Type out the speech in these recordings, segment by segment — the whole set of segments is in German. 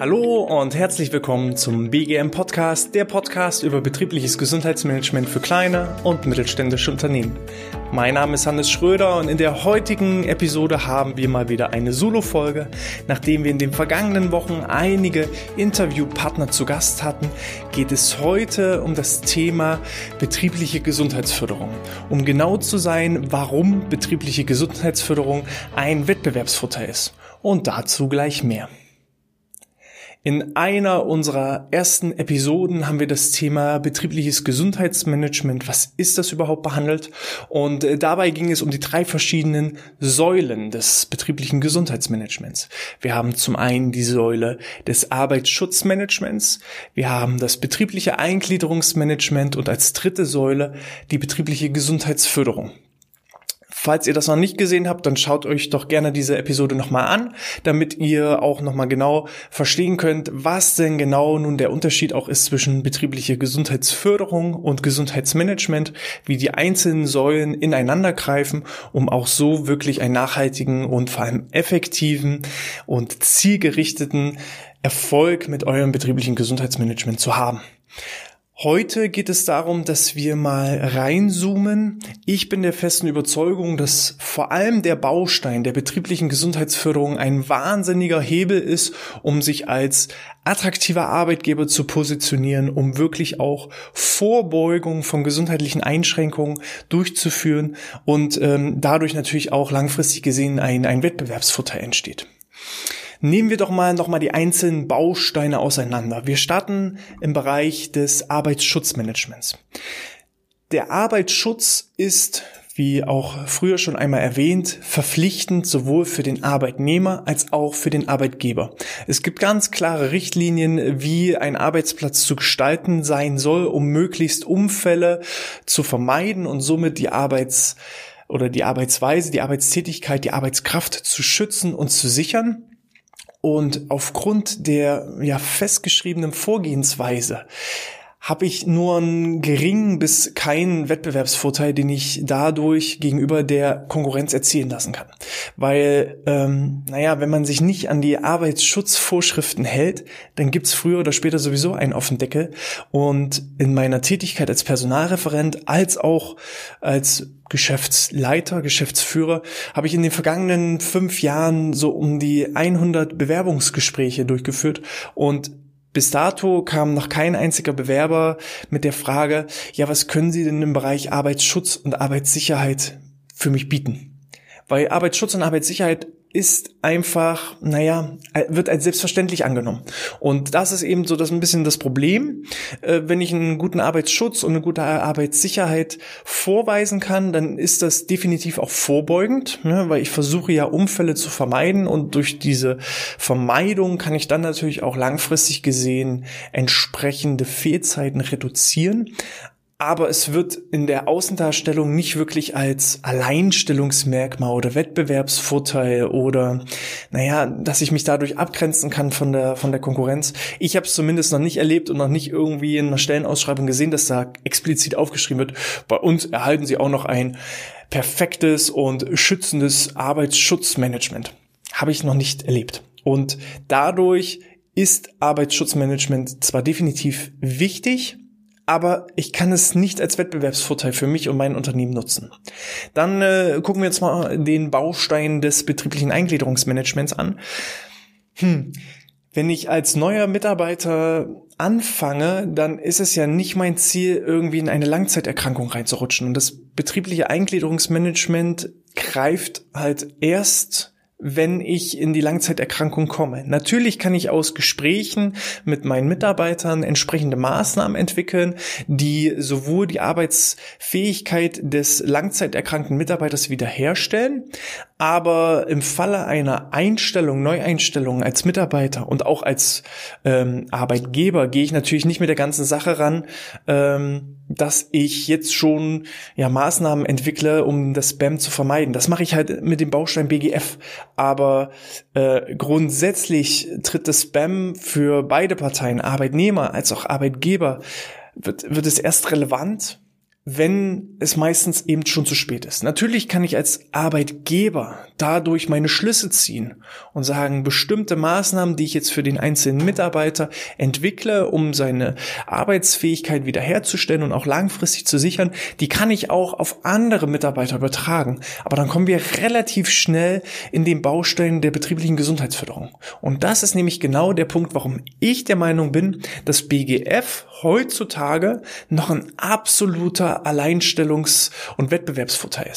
Hallo und herzlich willkommen zum BGM Podcast, der Podcast über betriebliches Gesundheitsmanagement für kleine und mittelständische Unternehmen. Mein Name ist Hannes Schröder und in der heutigen Episode haben wir mal wieder eine Solo-Folge. Nachdem wir in den vergangenen Wochen einige Interviewpartner zu Gast hatten, geht es heute um das Thema betriebliche Gesundheitsförderung. Um genau zu sein, warum betriebliche Gesundheitsförderung ein Wettbewerbsvorteil ist. Und dazu gleich mehr. In einer unserer ersten Episoden haben wir das Thema betriebliches Gesundheitsmanagement, was ist das überhaupt behandelt? Und äh, dabei ging es um die drei verschiedenen Säulen des betrieblichen Gesundheitsmanagements. Wir haben zum einen die Säule des Arbeitsschutzmanagements, wir haben das betriebliche Eingliederungsmanagement und als dritte Säule die betriebliche Gesundheitsförderung. Falls ihr das noch nicht gesehen habt, dann schaut euch doch gerne diese Episode nochmal an, damit ihr auch nochmal genau verstehen könnt, was denn genau nun der Unterschied auch ist zwischen betrieblicher Gesundheitsförderung und Gesundheitsmanagement, wie die einzelnen Säulen ineinander greifen, um auch so wirklich einen nachhaltigen und vor allem effektiven und zielgerichteten Erfolg mit eurem betrieblichen Gesundheitsmanagement zu haben. Heute geht es darum, dass wir mal reinzoomen. Ich bin der festen Überzeugung, dass vor allem der Baustein der betrieblichen Gesundheitsförderung ein wahnsinniger Hebel ist, um sich als attraktiver Arbeitgeber zu positionieren, um wirklich auch Vorbeugung von gesundheitlichen Einschränkungen durchzuführen und ähm, dadurch natürlich auch langfristig gesehen ein, ein Wettbewerbsvorteil entsteht. Nehmen wir doch mal noch mal die einzelnen Bausteine auseinander. Wir starten im Bereich des Arbeitsschutzmanagements. Der Arbeitsschutz ist wie auch früher schon einmal erwähnt, verpflichtend sowohl für den Arbeitnehmer als auch für den Arbeitgeber. Es gibt ganz klare Richtlinien, wie ein Arbeitsplatz zu gestalten sein soll, um möglichst Umfälle zu vermeiden und somit die Arbeits- oder die Arbeitsweise, die Arbeitstätigkeit, die Arbeitskraft zu schützen und zu sichern. Und aufgrund der ja festgeschriebenen Vorgehensweise habe ich nur einen geringen bis keinen Wettbewerbsvorteil, den ich dadurch gegenüber der Konkurrenz erzielen lassen kann. Weil, ähm, naja, wenn man sich nicht an die Arbeitsschutzvorschriften hält, dann gibt's früher oder später sowieso einen offenen Deckel. Und in meiner Tätigkeit als Personalreferent als auch als Geschäftsleiter, Geschäftsführer, habe ich in den vergangenen fünf Jahren so um die 100 Bewerbungsgespräche durchgeführt und bis dato kam noch kein einziger Bewerber mit der Frage, ja, was können Sie denn im Bereich Arbeitsschutz und Arbeitssicherheit für mich bieten? Weil Arbeitsschutz und Arbeitssicherheit ist einfach, naja, wird als selbstverständlich angenommen. Und das ist eben so das ein bisschen das Problem. Äh, wenn ich einen guten Arbeitsschutz und eine gute Arbeitssicherheit vorweisen kann, dann ist das definitiv auch vorbeugend, ne, weil ich versuche ja Unfälle zu vermeiden und durch diese Vermeidung kann ich dann natürlich auch langfristig gesehen entsprechende Fehlzeiten reduzieren aber es wird in der Außendarstellung nicht wirklich als Alleinstellungsmerkmal oder Wettbewerbsvorteil oder naja, dass ich mich dadurch abgrenzen kann von der von der Konkurrenz. Ich habe es zumindest noch nicht erlebt und noch nicht irgendwie in einer Stellenausschreibung gesehen, dass da explizit aufgeschrieben wird. Bei uns erhalten Sie auch noch ein perfektes und schützendes Arbeitsschutzmanagement. Habe ich noch nicht erlebt. Und dadurch ist Arbeitsschutzmanagement zwar definitiv wichtig, aber ich kann es nicht als Wettbewerbsvorteil für mich und mein Unternehmen nutzen. Dann äh, gucken wir jetzt mal den Baustein des betrieblichen Eingliederungsmanagements an. Hm. Wenn ich als neuer Mitarbeiter anfange, dann ist es ja nicht mein Ziel, irgendwie in eine Langzeiterkrankung reinzurutschen. Und das betriebliche Eingliederungsmanagement greift halt erst wenn ich in die Langzeiterkrankung komme. Natürlich kann ich aus Gesprächen mit meinen Mitarbeitern entsprechende Maßnahmen entwickeln, die sowohl die Arbeitsfähigkeit des langzeiterkrankten Mitarbeiters wiederherstellen, aber im Falle einer Einstellung, Neueinstellung als Mitarbeiter und auch als ähm, Arbeitgeber gehe ich natürlich nicht mit der ganzen Sache ran, ähm, dass ich jetzt schon ja Maßnahmen entwickle, um das Spam zu vermeiden. Das mache ich halt mit dem Baustein BGF. Aber äh, grundsätzlich tritt das Spam für beide Parteien, Arbeitnehmer als auch Arbeitgeber, wird, wird es erst relevant, wenn es meistens eben schon zu spät ist. Natürlich kann ich als Arbeitgeber dadurch meine Schlüsse ziehen und sagen, bestimmte Maßnahmen, die ich jetzt für den einzelnen Mitarbeiter entwickle, um seine Arbeitsfähigkeit wiederherzustellen und auch langfristig zu sichern, die kann ich auch auf andere Mitarbeiter übertragen. Aber dann kommen wir relativ schnell in den Baustein der betrieblichen Gesundheitsförderung. Und das ist nämlich genau der Punkt, warum ich der Meinung bin, dass BGF heutzutage noch ein absoluter Alleinstellungs- und Wettbewerbsvorteil.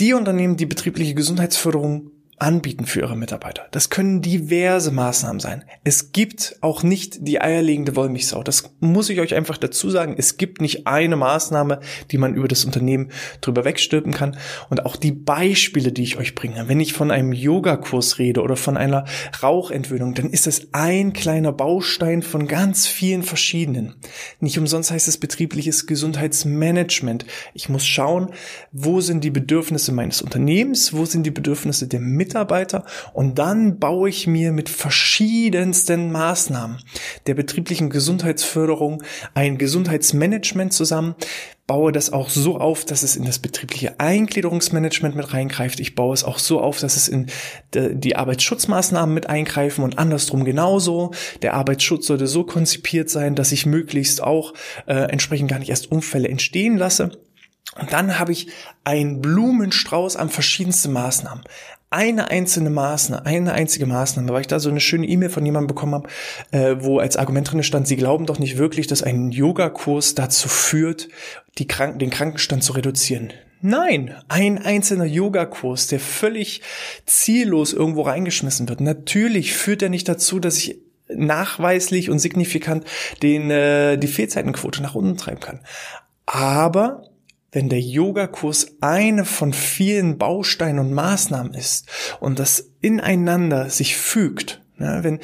Die Unternehmen, die betriebliche Gesundheitsförderung anbieten für ihre Mitarbeiter. Das können diverse Maßnahmen sein. Es gibt auch nicht die eierlegende Wollmilchsau. Das muss ich euch einfach dazu sagen. Es gibt nicht eine Maßnahme, die man über das Unternehmen drüber wegstülpen kann. Und auch die Beispiele, die ich euch bringe, wenn ich von einem Yogakurs rede oder von einer Rauchentwöhnung, dann ist das ein kleiner Baustein von ganz vielen verschiedenen. Nicht umsonst heißt es betriebliches Gesundheitsmanagement. Ich muss schauen, wo sind die Bedürfnisse meines Unternehmens, wo sind die Bedürfnisse der Mitarbeiter, Mitarbeiter und dann baue ich mir mit verschiedensten Maßnahmen der betrieblichen Gesundheitsförderung ein Gesundheitsmanagement zusammen, baue das auch so auf, dass es in das betriebliche Eingliederungsmanagement mit reingreift. Ich baue es auch so auf, dass es in die Arbeitsschutzmaßnahmen mit eingreifen und andersrum genauso. Der Arbeitsschutz sollte so konzipiert sein, dass ich möglichst auch äh, entsprechend gar nicht erst Unfälle entstehen lasse. Und dann habe ich einen Blumenstrauß an verschiedensten Maßnahmen eine einzelne Maßnahme, eine einzige Maßnahme, weil ich da so eine schöne E-Mail von jemandem bekommen habe, äh, wo als Argument drin stand, sie glauben doch nicht wirklich, dass ein Yogakurs dazu führt, die Kranken, den Krankenstand zu reduzieren. Nein, ein einzelner Yogakurs, der völlig ziellos irgendwo reingeschmissen wird. Natürlich führt er nicht dazu, dass ich nachweislich und signifikant den, äh, die Fehlzeitenquote nach unten treiben kann. Aber wenn der Yogakurs eine von vielen Bausteinen und Maßnahmen ist und das ineinander sich fügt, ja, wenn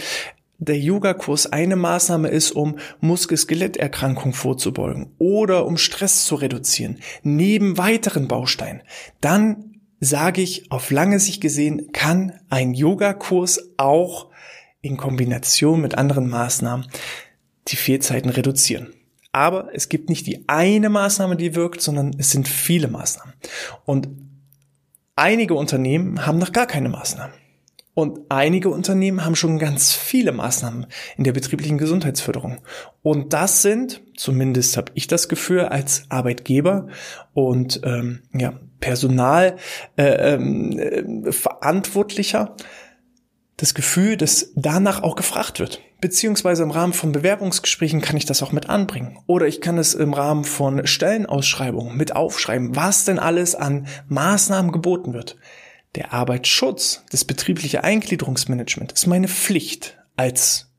der Yogakurs eine Maßnahme ist, um Muskel-Skeletterkrankungen vorzubeugen oder um Stress zu reduzieren, neben weiteren Bausteinen, dann sage ich, auf lange Sicht gesehen, kann ein Yogakurs auch in Kombination mit anderen Maßnahmen die Fehlzeiten reduzieren. Aber es gibt nicht die eine Maßnahme, die wirkt, sondern es sind viele Maßnahmen. Und einige Unternehmen haben noch gar keine Maßnahmen. Und einige Unternehmen haben schon ganz viele Maßnahmen in der betrieblichen Gesundheitsförderung. Und das sind, zumindest habe ich das Gefühl, als Arbeitgeber und ähm, ja, Personal äh, äh, Verantwortlicher das Gefühl, dass danach auch gefragt wird. Beziehungsweise im Rahmen von Bewerbungsgesprächen kann ich das auch mit anbringen. Oder ich kann es im Rahmen von Stellenausschreibungen mit aufschreiben, was denn alles an Maßnahmen geboten wird. Der Arbeitsschutz, das betriebliche Eingliederungsmanagement ist meine Pflicht als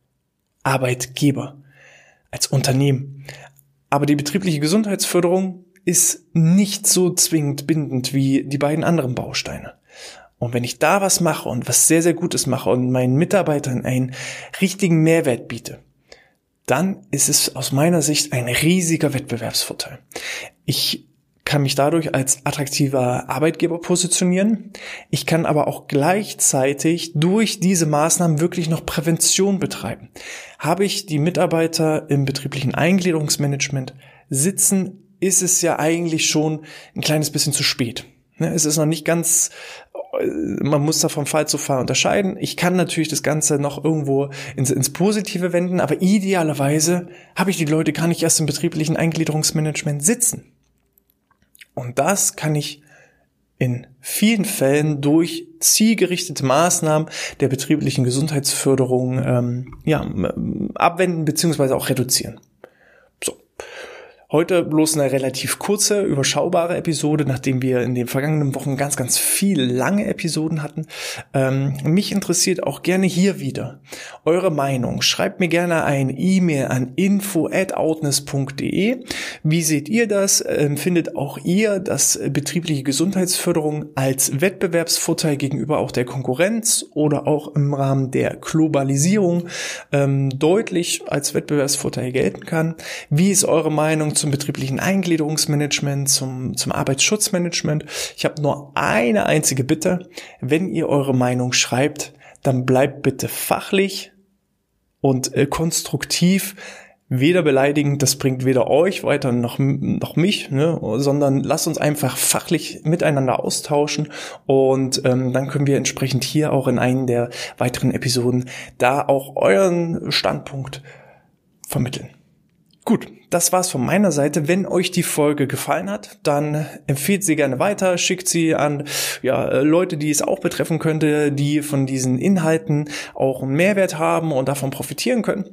Arbeitgeber, als Unternehmen. Aber die betriebliche Gesundheitsförderung ist nicht so zwingend bindend wie die beiden anderen Bausteine. Und wenn ich da was mache und was sehr, sehr Gutes mache und meinen Mitarbeitern einen richtigen Mehrwert biete, dann ist es aus meiner Sicht ein riesiger Wettbewerbsvorteil. Ich kann mich dadurch als attraktiver Arbeitgeber positionieren. Ich kann aber auch gleichzeitig durch diese Maßnahmen wirklich noch Prävention betreiben. Habe ich die Mitarbeiter im betrieblichen Eingliederungsmanagement sitzen, ist es ja eigentlich schon ein kleines bisschen zu spät. Ne, es ist noch nicht ganz man muss da vom Fall zu Fall unterscheiden. Ich kann natürlich das Ganze noch irgendwo ins, ins Positive wenden, aber idealerweise habe ich die Leute gar nicht erst im betrieblichen Eingliederungsmanagement sitzen. Und das kann ich in vielen Fällen durch zielgerichtete Maßnahmen der betrieblichen Gesundheitsförderung ähm, ja, abwenden beziehungsweise auch reduzieren. Heute bloß eine relativ kurze, überschaubare Episode, nachdem wir in den vergangenen Wochen ganz, ganz viele lange Episoden hatten. Ähm, mich interessiert auch gerne hier wieder eure Meinung. Schreibt mir gerne ein E-Mail an info@outness.de. Wie seht ihr das? Empfindet auch ihr, dass betriebliche Gesundheitsförderung als Wettbewerbsvorteil gegenüber auch der Konkurrenz oder auch im Rahmen der Globalisierung ähm, deutlich als Wettbewerbsvorteil gelten kann? Wie ist eure Meinung zum betrieblichen Eingliederungsmanagement, zum, zum Arbeitsschutzmanagement. Ich habe nur eine einzige Bitte. Wenn ihr eure Meinung schreibt, dann bleibt bitte fachlich und äh, konstruktiv. weder beleidigend, das bringt weder euch weiter noch, noch mich, ne, sondern lasst uns einfach fachlich miteinander austauschen und ähm, dann können wir entsprechend hier auch in einen der weiteren Episoden da auch euren Standpunkt vermitteln. Gut, das war's von meiner Seite. Wenn euch die Folge gefallen hat, dann empfehlt sie gerne weiter, schickt sie an ja, Leute, die es auch betreffen könnte, die von diesen Inhalten auch einen Mehrwert haben und davon profitieren können.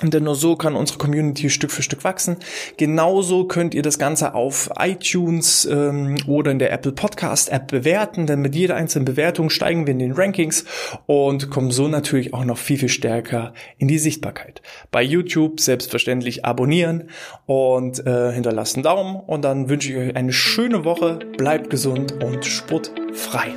Denn nur so kann unsere Community Stück für Stück wachsen. Genauso könnt ihr das Ganze auf iTunes ähm, oder in der Apple Podcast App bewerten, denn mit jeder einzelnen Bewertung steigen wir in den Rankings und kommen so natürlich auch noch viel, viel stärker in die Sichtbarkeit. Bei YouTube selbstverständlich abonnieren und äh, hinterlasst einen Daumen und dann wünsche ich euch eine schöne Woche, bleibt gesund und sportfrei.